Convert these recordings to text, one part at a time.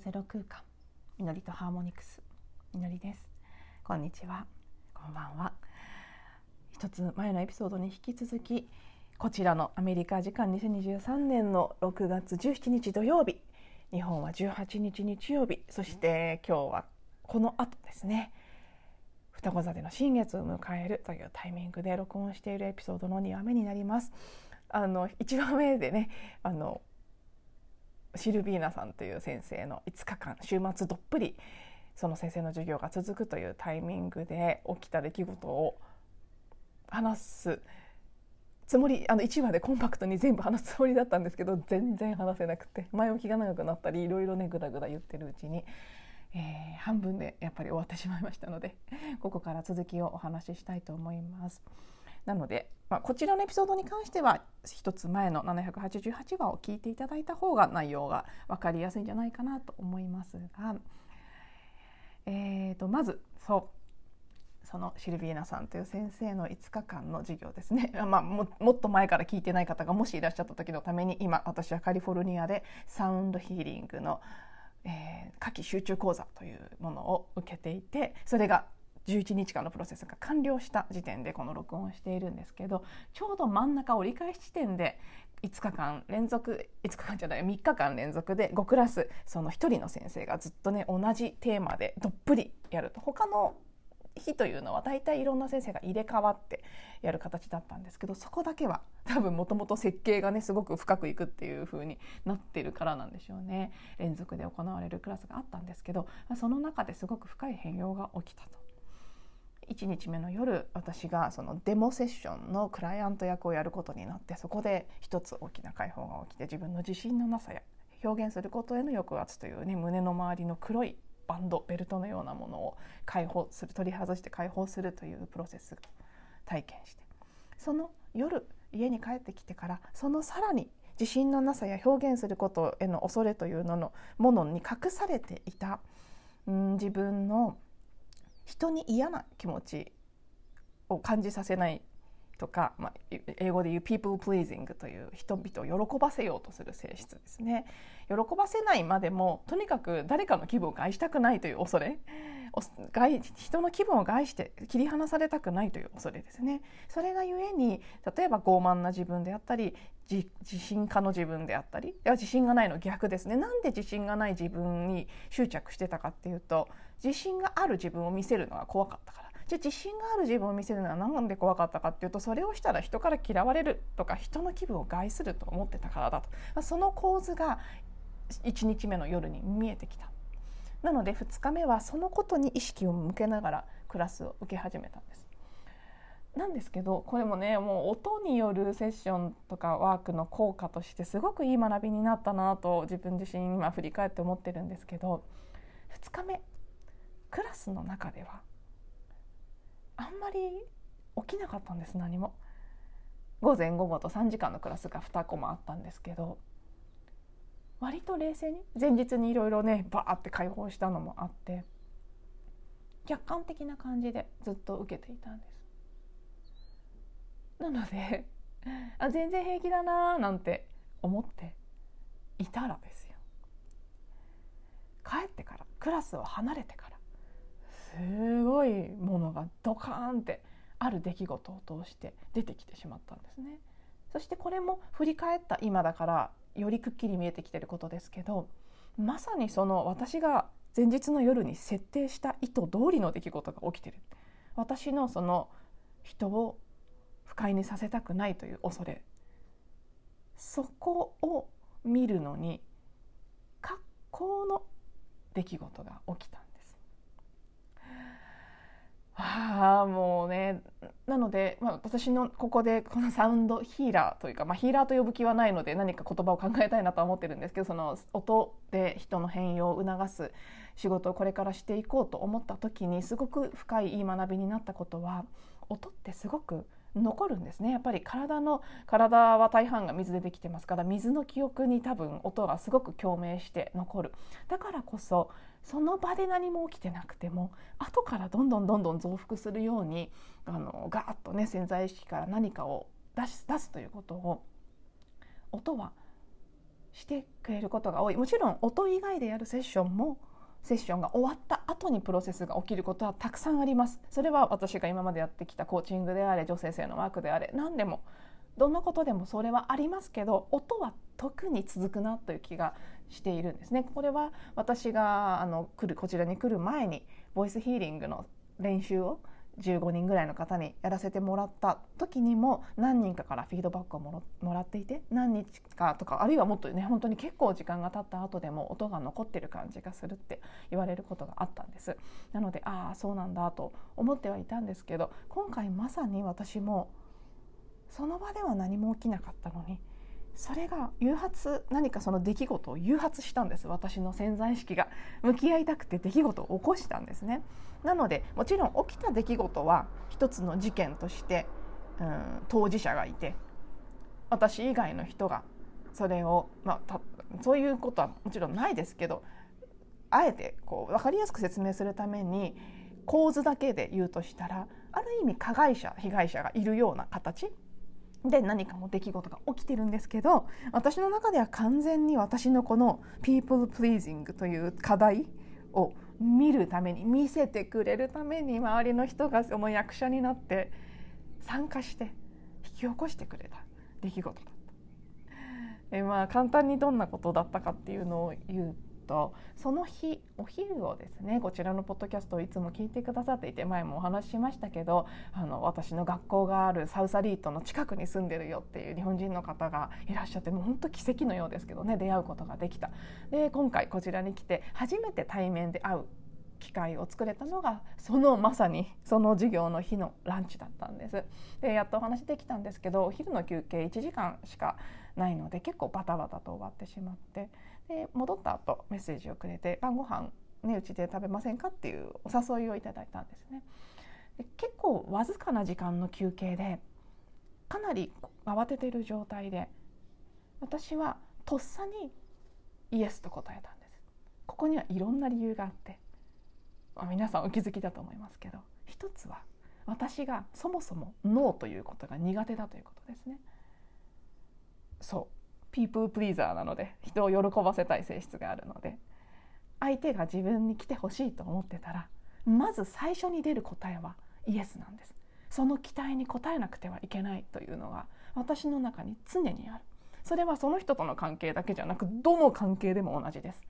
ゼロ空間。みのりとハーモニクス。みのりです。こんにちは。こんばんは。一つ前のエピソードに引き続きこちらのアメリカ時間2023年の6月17日土曜日日本は18日日曜日そして今日はこの後ですね。双子座での新月を迎えるというタイミングで録音しているエピソードの2話目になります。あの1話目でねあのシルビーナさんという先生の5日間週末どっぷりその先生の授業が続くというタイミングで起きた出来事を話すつもりあの1話でコンパクトに全部話すつもりだったんですけど全然話せなくて前置きが長くなったりいろいろねぐだぐだ言ってるうちに、えー、半分でやっぱり終わってしまいましたのでここから続きをお話ししたいと思います。なので、まあ、こちらのエピソードに関しては一つ前の788話を聞いていただいた方が内容が分かりやすいんじゃないかなと思いますが、えー、とまずそう。そのシルビーナさんという先生の5日間の授業ですね、まあ、ももっと前から聞いてない方がもしいらっしゃった時のために今私はカリフォルニアでサウンドヒーリングの、えー、夏季集中講座というものを受けていてそれが11日間のプロセスが完了した時点でこの録音をしているんですけどちょうど真ん中折り返し地点で5日間連続5日間じゃない3日間連続で5クラスその1人の先生がずっとね同じテーマでどっぷりやると他の日というのは大体いろんな先生が入れ替わってやる形だったんですけどそこだけは多分もともと設計がねすごく深くいくっていう風になってるからなんでしょうね連続で行われるクラスがあったんですけどその中ですごく深い変容が起きたと。1日目の夜私がそのデモセッションのクライアント役をやることになってそこで一つ大きな解放が起きて自分の自信のなさや表現することへの抑圧というね胸の周りの黒いバンドベルトのようなものを解放する取り外して解放するというプロセスを体験してその夜家に帰ってきてからそのさらに自信のなさや表現することへの恐れというののものに隠されていた、うん、自分の人に嫌な気持ちを感じさせないとか、まあ、英語で言う people pleasing という人々を喜ばせようとする性質ですね。喜ばせないまでもとにかく誰かの気分を害したくないという恐れ人の気分を害して切り離されたくないという恐れですね。それがゆえに例えば傲慢な自分であったり自信家の自分であったり自信がないの逆ですね。なんで自信がない自分に執着してたかっていうと自信がある自分を見せるのが怖かったから。じゃあ自信がある自分を見せるのは何で怖かったかっていうとそれをしたら人から嫌われるとか人の気分を害すると思ってたからだと。その構図が1日目の夜に見えてきた。なので2日目はそのことに意識を向けながらクラスを受け始めたんです。なんですけどこれもねもう音によるセッションとかワークの効果としてすごくいい学びになったなと自分自身今振り返って思ってるんですけど2日目クラスの中ではあんまり起きなかったんです何も。午前午後と3時間のクラスが2コマあったんですけど割と冷静に前日にいろいろねバーって解放したのもあって客観的な感じでずっと受けていたんです。なのであ全然平気だなーなんて思っていたらですよ帰ってからクラスを離れてからすごいものがドカーンってある出来事を通して出てきてしまったんですね。そしてこれも振り返った今だからよりくっきり見えてきてることですけどまさにその私が前日の夜に設定した意図通りの出来事が起きてる私のその人を不快にさせたくないという恐れ。そこを見るのに格好の出来事が起きたああもうね。なので、まあ、私のここでこのサウンドヒーラーというか、まあ、ヒーラーと呼ぶ気はないので何か言葉を考えたいなとは思ってるんですけどその音で人の変容を促す仕事をこれからしていこうと思った時にすごく深いいい学びになったことは音ってすごく残るんですね。やっぱり体の体は大半が水でできてますから水の記憶に多分音がすごく共鳴して残る。だからこそその場で何も起きてなくても後からどんどんどんどん増幅するようにあのガーッとね潜在意識から何かを出す出すということを音はしてくれることが多い。もちろん音以外でやるセッションもセッションが終わった後にプロセスが起きることはたくさんあります。それは私が今までやってきたコーチングであれ女性性のワークであれ何でも。どんなことでもそれはありますけど音は特に続くなという気がしているんですね。これは私があの来るこちらに来る前にボイスヒーリングの練習を15人ぐらいの方にやらせてもらった時にも何人かからフィードバックをもらっていて何日かとかあるいはもっとね本当に結構時間が経った後でも音が残ってる感じがするって言われることがあったんです。なのでああそうなんだと思ってはいたんですけど今回まさに私もその場では何も起きなかったのにそれが誘発何かその出来事を誘発したんです。私の潜在意識が。向き合いたくて出来事を起こしたんですね。なのでもちろん起きた出来事は一つの事件としてうん当事者がいて私以外の人がそれを、まあ、そういうことはもちろんないですけどあえてこう分かりやすく説明するために構図だけで言うとしたらある意味加害者被害者がいるような形で何かも出来事が起きてるんですけど私の中では完全に私のこの「people pleasing」という課題を見るために見せてくれるために周りの人がその役者になって参加して引き起こしてくれた出来事だった。えまあ簡単にどんなことだったかっていうのを言うとその日お昼をですねこちらのポッドキャストをいつも聞いてくださっていて前もお話ししましたけどあの私の学校があるサウサリートの近くに住んでるよっていう日本人の方がいらっしゃってもう本当奇跡のようですけどね出会うことができた。で今回こちらに来て初めて対面で会う機会を作れたのがそのまさにその授業の日のランチだったんですでやっとお話できたんですけどお昼の休憩1時間しかないので結構バタバタと終わってしまってで戻った後メッセージをくれて晩ご飯ねうちで食べませんかっていうお誘いをいただいたんですね。で結構わずかな時間の休憩でかなり慌ててる状態で私はとっさにイエスと答えたんです。ここにはいろんな理由があって、まあ、皆さんお気づきだと思いますけど一つは私がそもそもノーということが苦手だということですね。そうピープープリーザーなので人を喜ばせたい性質があるので相手が自分に来てほしいと思ってたらまず最初に出る答えはイエスなんです。その期待に応えなくてはいけないというのが私の中に常にある。それはその人との関係だけじゃなくどの関係でも同じです。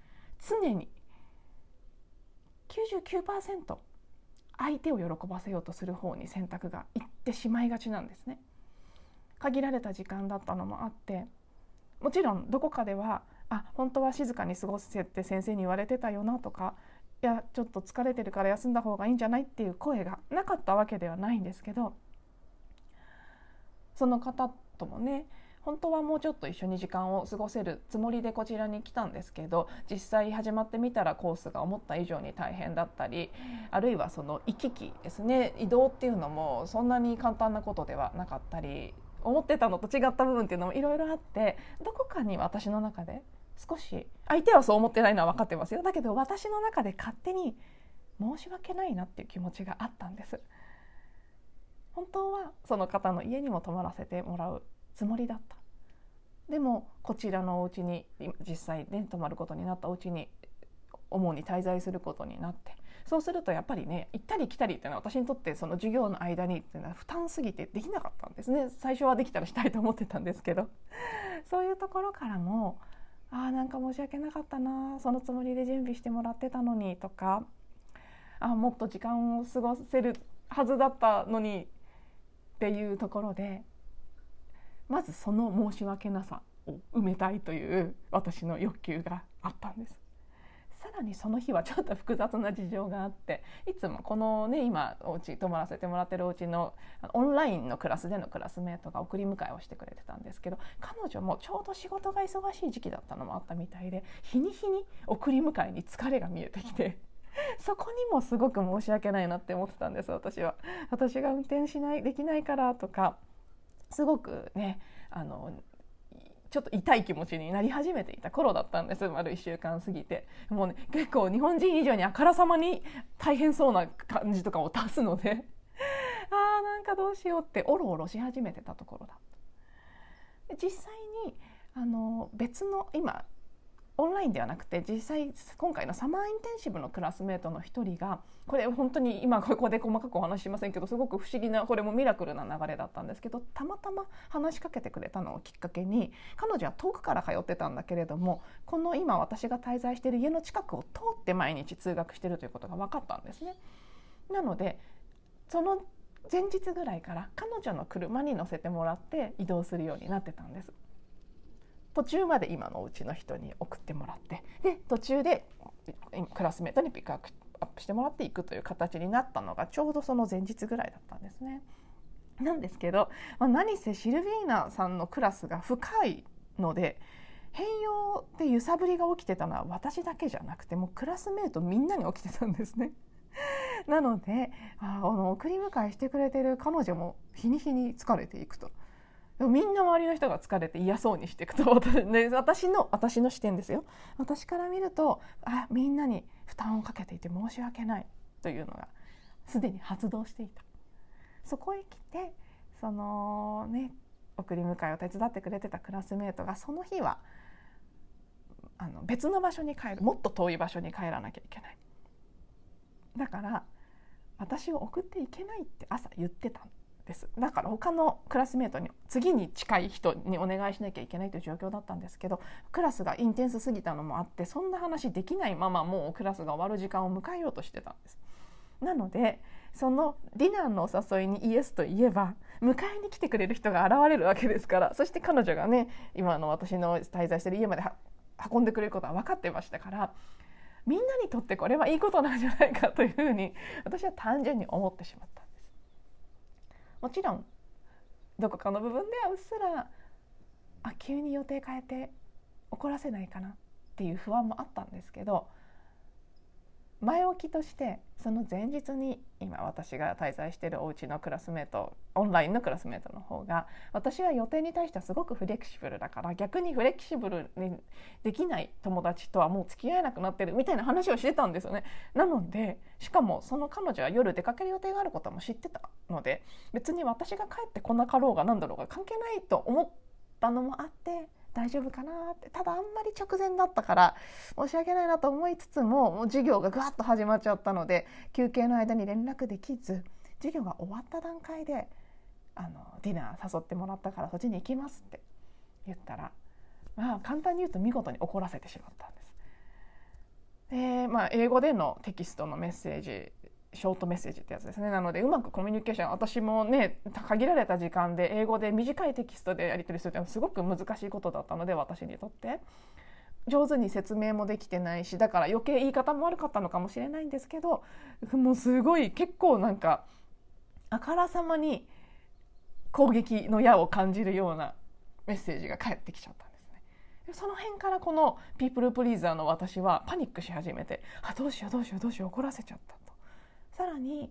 常に99%相手を喜ばせようとする方に選択がいってしまいがちなんですね。限られた時間だったのもあってもちろんどこかではあ本当は静かに過ごせって先生に言われてたよなとかいやちょっと疲れてるから休んだ方がいいんじゃないっていう声がなかったわけではないんですけどその方ともね本当はもうちょっと一緒に時間を過ごせるつもりでこちらに来たんですけど実際始まってみたらコースが思った以上に大変だったりあるいはその行き来ですね移動っていうのもそんなに簡単なことではなかったり思ってたのと違った部分っていうのもいろいろあってどこかに私の中で少し相手はそう思ってないのは分かってますよ。だけど私の中で勝手に申し訳ないなっていう気持ちがあったんです。本当はその方の家にも泊まらせてもらうつもりだった。でもこちらのお家に実際ね泊まることになったお家に主に滞在することになってそうするとやっぱりね行ったり来たりっていうのは私にとってその授業の間にっていうのは負担すぎてできなかったんですね最初はできたらしたいと思ってたんですけど そういうところからもああなんか申し訳なかったなそのつもりで準備してもらってたのにとかあもっと時間を過ごせるはずだったのにっていうところでまずその申し訳なさを埋めたいという私の欲求があったんです。さらにその日はちょっと複雑な事情があっていつもこのね今お家泊まらせてもらってるお家のオンラインのクラスでのクラスメートが送り迎えをしてくれてたんですけど彼女もちょうど仕事が忙しい時期だったのもあったみたいで日に日に送り迎えに疲れが見えてきて。そこにもすごく申し訳ないなって思ってたんです私は。私が運転しないできないからとかすごくねあのちょっと痛い気持ちになり始めていた頃だったんです。丸1週間過ぎて。もうね結構日本人以上にあからさまに大変そうな感じとかを出すので。あーなんかどうしようっておろおろし始めてたところだ実際にあの別の今オンラインではなくて実際今回のサマーインテンシブのクラスメートの一人がこれ本当に今ここで細かくお話ししませんけどすごく不思議なこれもミラクルな流れだったんですけどたまたま話しかけてくれたのをきっかけに彼女は遠くから通ってたんだけれどもこの今私が滞在している家の近くを通って毎日通学してるということが分かったんですね。なのでその前日ぐらいから彼女の車に乗せてもらって移動するようになってたんです。途中まで今のお家の人に送ってもらってで途中でクラスメートにピックアップしてもらっていくという形になったのがちょうどその前日ぐらいだったんですね。なんですけど、まあ、何せシルビーナさんのクラスが深いので変容で揺さぶりが起きてたのは私だけじゃなくてもうクラスメートみんなに起きてたんですね。なのであの送り迎えしてくれてる彼女も日に日に疲れていくと。みんな周りの人が疲れて嫌そうにしていくと 私の私の視点ですよ。私から見るとあみんなに負担をかけていて申し訳ないというのがすでに発動していた。そこへ来てそのね送り迎えを手伝ってくれてたクラスメートがその日はあの別の場所に帰る。もっと遠い場所に帰らなきゃいけない。だから私を送っていけないって朝言ってたの。ですだから他のクラスメートに次に近い人にお願いしなきゃいけないという状況だったんですけどクラスがインテンスすぎたのもあってそんな話できないままもうクラスが終わる時間を迎えようとしてたんです。なのでそのディナーのお誘いにイエスといえば迎えに来てくれる人が現れるわけですからそして彼女がね今の私の滞在してる家まで運んでくれることは分かってましたからみんなにとってこれはいいことなんじゃないかというふうに私は単純に思ってしまったもちろんどこかの部分ではうっすらあ急に予定変えて怒らせないかなっていう不安もあったんですけど前置きとしてその前日に今私が滞在しているお家のクラスメートオンラインのクラスメートの方が私は予定に対してはすごくフレキシブルだから逆にフレキシブルにできない友達とはもう付き合えなくなってるみたいな話をしてたんですよね。なのでしかもその彼女は夜出かける予定があることも知ってたので別に私が帰ってこなかろうが何だろうが関係ないと思ったのもあって大丈夫かなってただあんまり直前だったから申し訳ないなと思いつつももう授業がぐわっと始まっちゃったので休憩の間に連絡できず授業が終わった段階であのディナー誘ってもらったからそっちに行きますって言ったら、まあ、簡単に言うと見事に怒らせてしまったんです。でまあ、英語でのテキストのメッセージショートメッセージってやつですね。なのでうまくコミュニケーション私もね限られた時間で英語で短いテキストでやり取りするっていうのはすごく難しいことだったので私にとって。上手に説明もできてないしだから余計言い方も悪かったのかもしれないんですけどもうすごい結構なんかあからさまに攻撃の矢を感じるようなメッセージが返ってきちゃったんですね。その辺からこのピープルプリーザーの私はパニックし始めてあどうしようどうしようどうしよう怒らせちゃったさらに、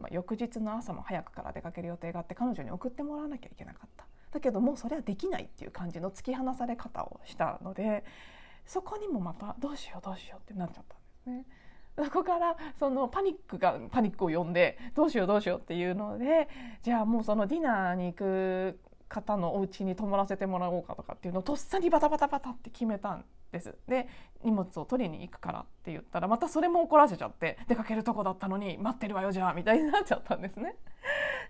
まあ、翌日の朝も早くから出かける予定があって彼女に送ってもらわなきゃいけなかっただけどもうそれはできないっていう感じの突き放され方をしたのでそこにもまたどうしようどうしようってなっちゃったんですね。そこからそのパニックがパニックを呼んでどうしようどうしようっていうのでじゃあもうそのディナーに行く方のお家に泊まらせてもらおうかとかっていうのをとっさにバタバタバタって決めたんですで荷物を取りに行くからって言ったらまたそれも怒らせちゃって出かけるとこだったのに待ってるわよじゃあみたいになっちゃったんですね。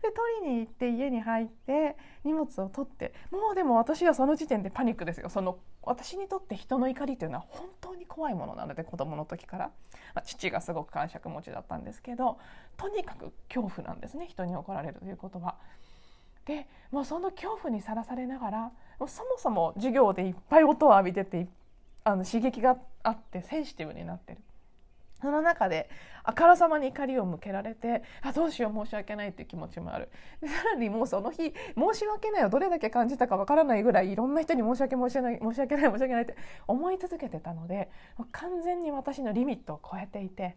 で取りに行って家に入って荷物を取ってもうでも私はその時点でパニックですよその私にとって人の怒りというのは本当に怖いものなので子供の時から、まあ、父がすごく感触持ちだったんですけどとにかく恐怖なんですね人に怒られるということは。でもうその恐怖にさらされながらそもそも授業でいっぱい音を浴びててあの刺激があってセンシティブになってる。その中であからさまに怒りを向けられてあどうしよう申し訳ないっていう気持ちもあるでさらにもうその日申し訳ないをどれだけ感じたかわからないぐらいいろんな人に申し訳申し訳ない申し訳ない申し訳ないって思い続けてたので完全に私のリミットを超えていて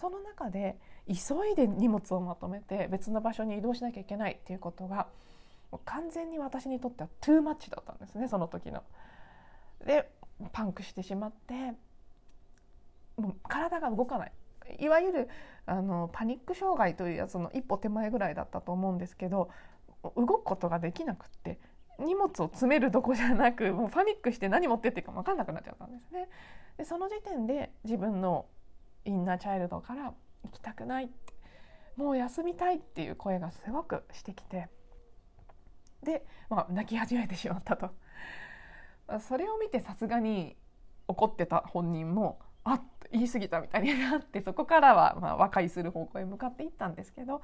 その中で急いで荷物をまとめて別の場所に移動しなきゃいけないっていうことが完全に私にとってはトゥーマッチだったんですねその時の。でパンクしてしまってもう体が動かないいわゆるあのパニック障害というやつの一歩手前ぐらいだったと思うんですけど動くことができなくって荷物を詰めるどこじゃなくもうパニックして何持ってっていいか分かんなくなっちゃったんですね。でその時点で自分のインナーチャイルドから行きたくないってもう休みたいっていう声がすごくしてきてで、まあ、泣き始めてしまったと。それを見てさすがに怒ってた本人もあっ言い過ぎたみたいになってそこからはまあ和解する方向へ向かっていったんですけど、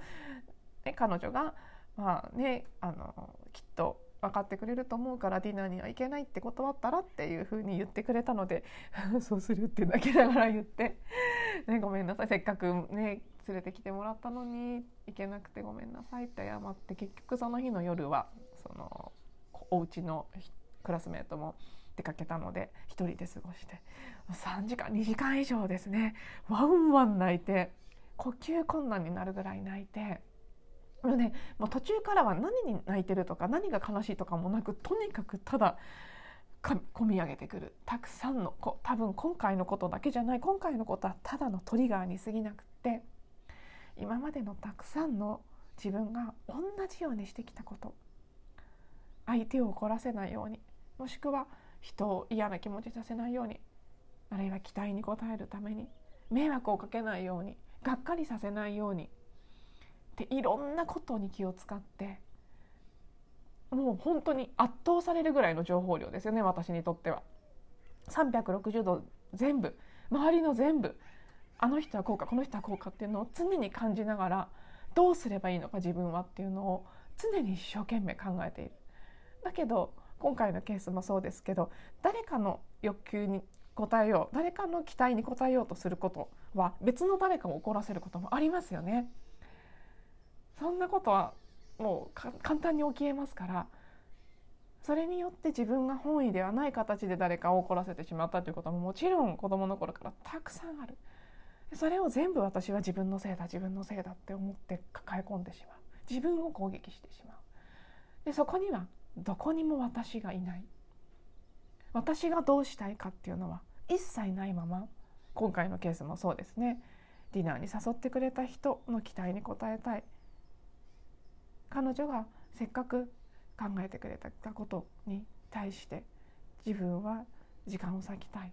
ね、彼女がまあねあのきっと分かってくれると思うからディナーには行けないって断ったらっていうふうに言ってくれたので そうするって泣きながら言って「ね、ごめんなさい。せっかくね連れてきてもらったのに行けなくてごめんなさい」って謝って結局その日の夜はそのお家のクラスメートも出かけたので1人で過ごして3時間2時間以上ですねワンワン泣いて呼吸困難になるぐらい泣いて。もうね、もう途中からは何に泣いてるとか何が悲しいとかもなくとにかくただ込み上げてくるたくさんのこ多分今回のことだけじゃない今回のことはただのトリガーに過ぎなくって今までのたくさんの自分が同じようにしてきたこと相手を怒らせないようにもしくは人を嫌な気持ちさせないようにあるいは期待に応えるために迷惑をかけないようにがっかりさせないようにっていろんなことに気を使ってもう本当に圧倒されるぐらいの情報量ですよね私にとっては。360度全部周りの全部あの人はこうかこの人はこうかっていうのを常に感じながらどうすればいいのか自分はっていうのを常に一生懸命考えている。だけど今回のケースもそうですけど誰かの欲求に応えよう誰かの期待に応えようとすることは別の誰かを怒らせることもありますよね。そんなことはもう簡単に起きえますからそれによって自分が本意ではない形で誰かを怒らせてしまったということももちろん子どもの頃からたくさんある。それを全部私は自分のせいだ自分のせいだって思って抱え込んでしまう。自分を攻撃してしまう。でそこにはどこにも私がいない。私がどうしたいかっていうのは一切ないまま今回のケースもそうですね。ディナーに誘ってくれた人の期待に応えたい。彼女がせっかく考えてくれたことに対して自分は時間を割きたい。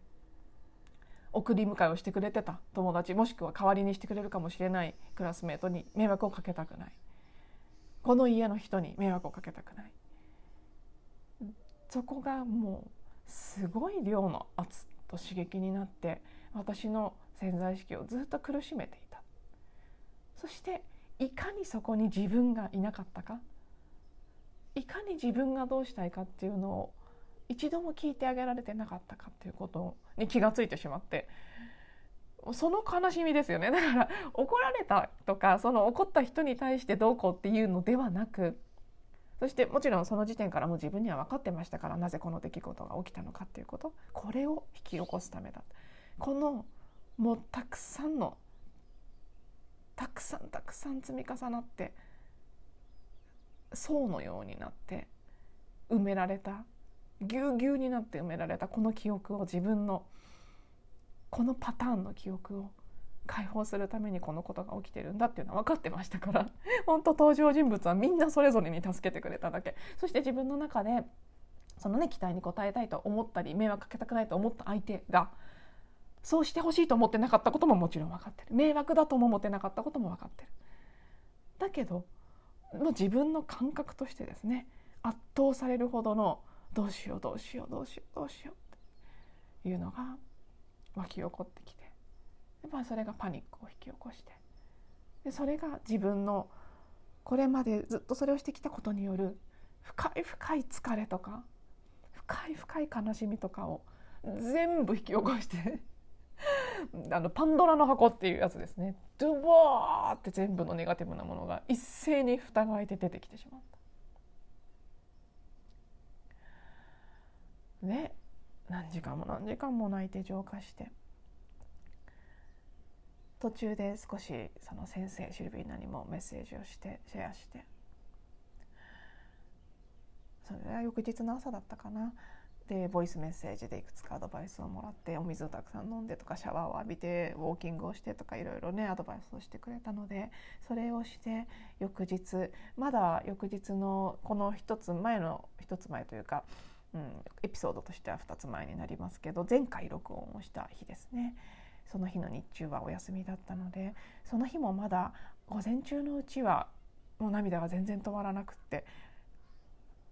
送り迎えをしてくれてた友達もしくは代わりにしてくれるかもしれないクラスメートに迷惑をかけたくない。この家の人に迷惑をかけたくない。そこがもうすごい量の圧と刺激になって私の潜在意識をずっと苦しめていた。そしていかにそこに自分がいなかったか。いかに自分がどうしたいかっていうのを一度も聞いてあげられてなかったかっていうことに気がついてしまってその悲しみですよね。だから怒られたとかその怒った人に対してどうこうっていうのではなくそしてもちろんその時点からもう自分には分かってましたからなぜこの出来事が起きたのかっていうこと。これを引き起こすためだ。このもうたくさんのたくさんたくさん積み重なって層のようになって埋められたぎゅうぎゅうになって埋められたこの記憶を自分のこのパターンの記憶を解放するためにこのことが起きてるんだっていうのは分かってましたから。本当登場人物はみんなそれぞれに助けてくれただけ。そして自分の中でそのね期待に応えたいと思ったり迷惑かけたくないと思った相手がそうしてほしいと思ってなかったことももちろん分かってる。迷惑だとも思ってなかったことも分かってる。だけどもう自分の感覚としてですね圧倒されるほどのどうしようどうしようどうしようどうしようっていうのが湧き起こってきてやっぱそれがパニックを引き起こして。でそれが自分のこれまでずっとそれをしてきたことによる深い深い疲れとか深い深い悲しみとかを全部引き起こして あのパンドラの箱っていうやつですね。ドゥボーって全部のネガティブなものが一斉に蓋が開いて出てきてしまった。で何時間も何時間も泣いて浄化して。途中で少しその先生シルビーナにもメッセージをしてシェアして。それは翌日の朝だったかな。でボイスメッセージでいくつかアドバイスをもらってお水をたくさん飲んでとかシャワーを浴びてウォーキングをしてとかいろいろねアドバイスをしてくれたのでそれをして翌日まだ翌日のこの一つ前の一つ前というか、うん、エピソードとしては2つ前になりますけど前回録音をした日ですね。その日の日中はお休みだったのでその日もまだ午前中のうちはもう涙が全然止まらなくって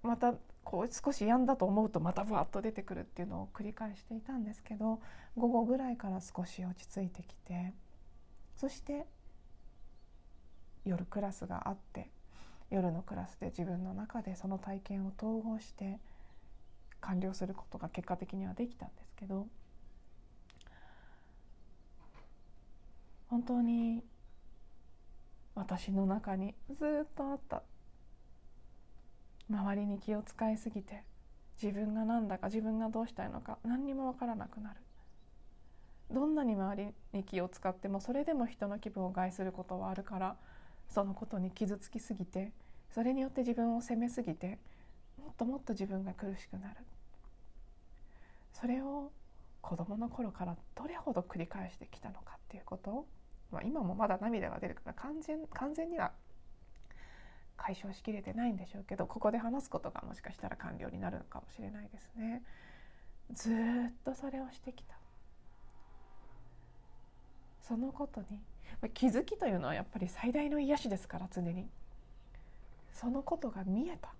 またこう少し止んだと思うとまたブワッと出てくるっていうのを繰り返していたんですけど午後ぐらいから少し落ち着いてきてそして夜クラスがあって夜のクラスで自分の中でその体験を統合して完了することが結果的にはできたんですけど本当に私の中にずっとあった。周りに気を使いすぎて自分が何だか自分がどうしたいのか何にも分からなくなる。どんなに周りに気を使ってもそれでも人の気分を害することはあるからそのことに傷つきすぎてそれによって自分を責めすぎてもっともっと自分が苦しくなる。それを子どもの頃からどれほど繰り返してきたのかっていうことを、まあ、今もまだ涙が出るから完全完全には解消しきれてないんでしょうけどここで話すことがもしかしたら完了になるのかもしれないですね。ずっとそれをしてきた。そのことに気づきというのはやっぱり最大の癒しですから常に。そのことが見えた。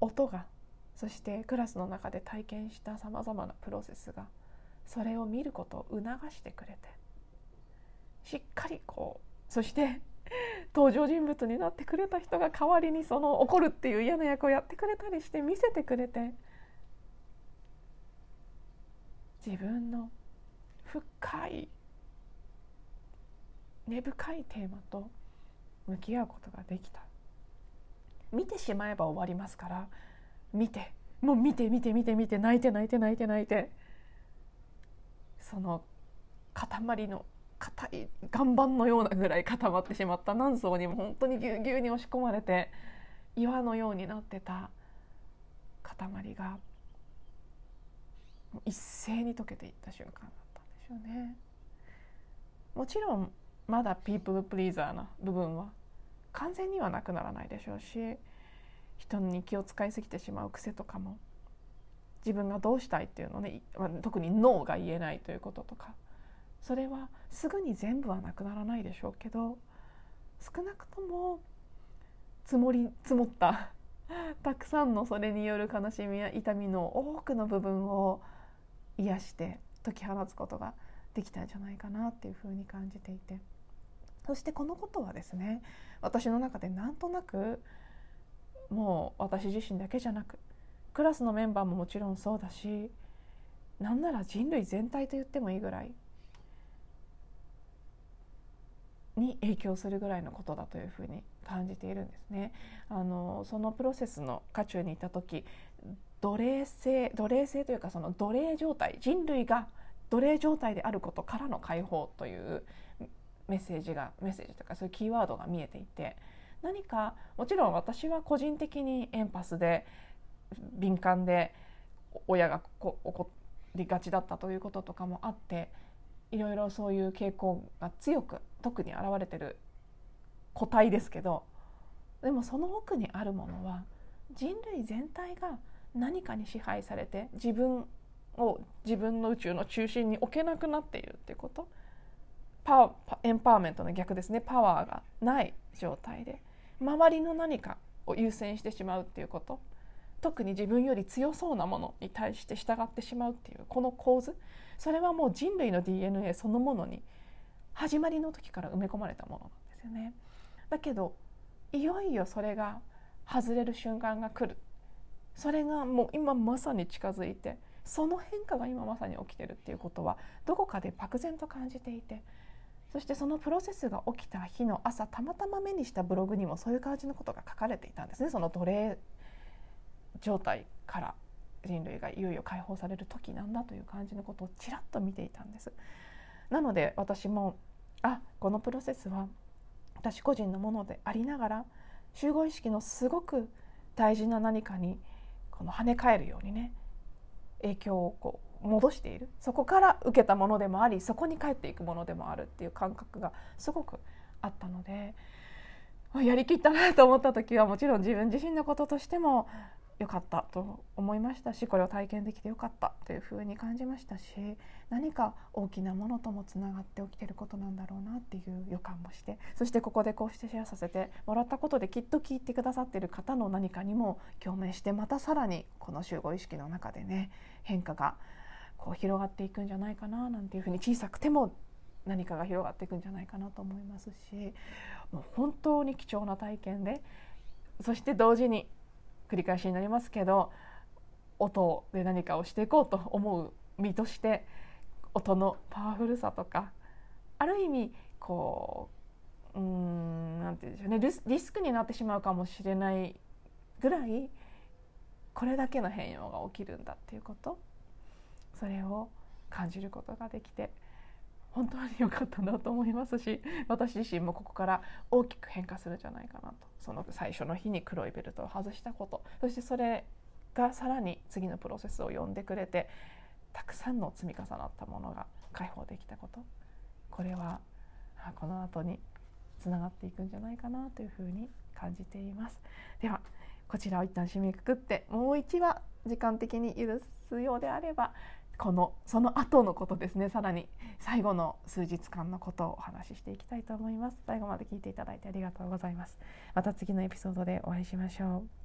音がそしてクラスの中で体験したさまざまなプロセスがそれを見ることを促してくれて。しっかりこうそして 登場人物になってくれた人が代わりにその怒るっていう嫌な役をやってくれたりして見せてくれて自分の深い根深いテーマと向き合うことができた。見てしまえば終わりますから見てもう見て見て見て見て泣いて泣いて泣いて泣いてその塊の硬い岩盤のようなぐらい固まってしまった何層にも本当にぎゅうぎゅうに押し込まれて岩のようになってた塊が一斉に溶けていった瞬間だったんでしょうね。もちろんまだピープルプリーザーな部分は完全にはなくならないでしょうし人に気を使いすぎてしまう癖とかも自分がどうしたいっていうのね 特に脳が言えないということとかそれはすぐに全部はなくならないでしょうけど少なくとも積もり積もった たくさんのそれによる悲しみや痛みの多くの部分を癒して解き放つことができたんじゃないかなっていうふうに感じていて。そしてこのことはですね私の中でなんとなくもう私自身だけじゃなくクラスのメンバーももちろんそうだしなんなら人類全体と言ってもいいぐらいに影響するぐらいのことだというふうに感じているんですね。あのそのプロセスの渦中にいた時奴隷性奴隷性というかその奴隷状態人類が奴隷状態であることからの解放というメッセージがメッセージとかそういうキーワードが見えていて何かもちろん私は個人的にエンパスで敏感で親が怒りがちだったということとかもあっていろいろそういう傾向が強く特に現れてる個体ですけどでもその奥にあるものは人類全体が何かに支配されて自分を自分の宇宙の中心に置けなくなっているっていうことパワーエンパワーメントの逆ですね。パワーがない状態で周りの何かを優先してしまうっていうこと。特に自分より強そうなものに対して従ってしまうっていうこの構図それはもう人類の DNA そのものに始まりの時から埋め込まれたものなんですよね。だけどいよいよそれが外れる瞬間が来るそれがもう今まさに近づいてその変化が今まさに起きてるっていうことはどこかで漠然と感じていてそしてそのプロセスが起きた日の朝たまたま目にしたブログにもそういう感じのことが書かれていたんですねその奴隷状態から人類がいよいよ解放される時なんだという感じのことをちらっと見ていたんです。なので私もあこのプロセスは私個人のものでありながら集合意識のすごく大事な何かにこの跳ね返るようにね影響をこう戻しているそこから受けたものでもありそこに返っていくものでもあるっていう感覚がすごくあったのでやりきったなと思った時はもちろん自分自身のこととしても良かったと思いましたしこれを体験できて良かったというふうに感じましたし何か大きなものともつながって起きてることなんだろうなっていう予感もしてそしてここでこうしてシェアさせてもらったことできっと聞いてくださってる方の何かにも共鳴してまたさらにこの集合意識の中でね変化がこう広がっていくんじゃないかななんていうふうに小さくても何かが広がっていくんじゃないかなと思いますしもう本当に貴重な体験でそして同時に繰り返しになりますけど音で何かをしていこうと思う身として音のパワフルさとかある意味こううんなんて言うんでしょうねリスクになってしまうかもしれないぐらいこれだけの変容が起きるんだっていうことそれを感じることができて本当に良かったなと思いますし私自身もここから大きく変化するんじゃないかなとその最初の日に黒いベルトを外したことそしてそれがさらに次のプロセスを呼んでくれてたくさんの積み重なったものが解放できたことこれはこの後につながっていくんじゃないかなというふうに感じています。ではこちらを一旦締めくくってもう1話時間的に許すようであればこのその後のことですね。さらに最後の数日間のことをお話ししていきたいと思います。最後まで聞いていただいてありがとうございます。また次のエピソードでお会いしましょう。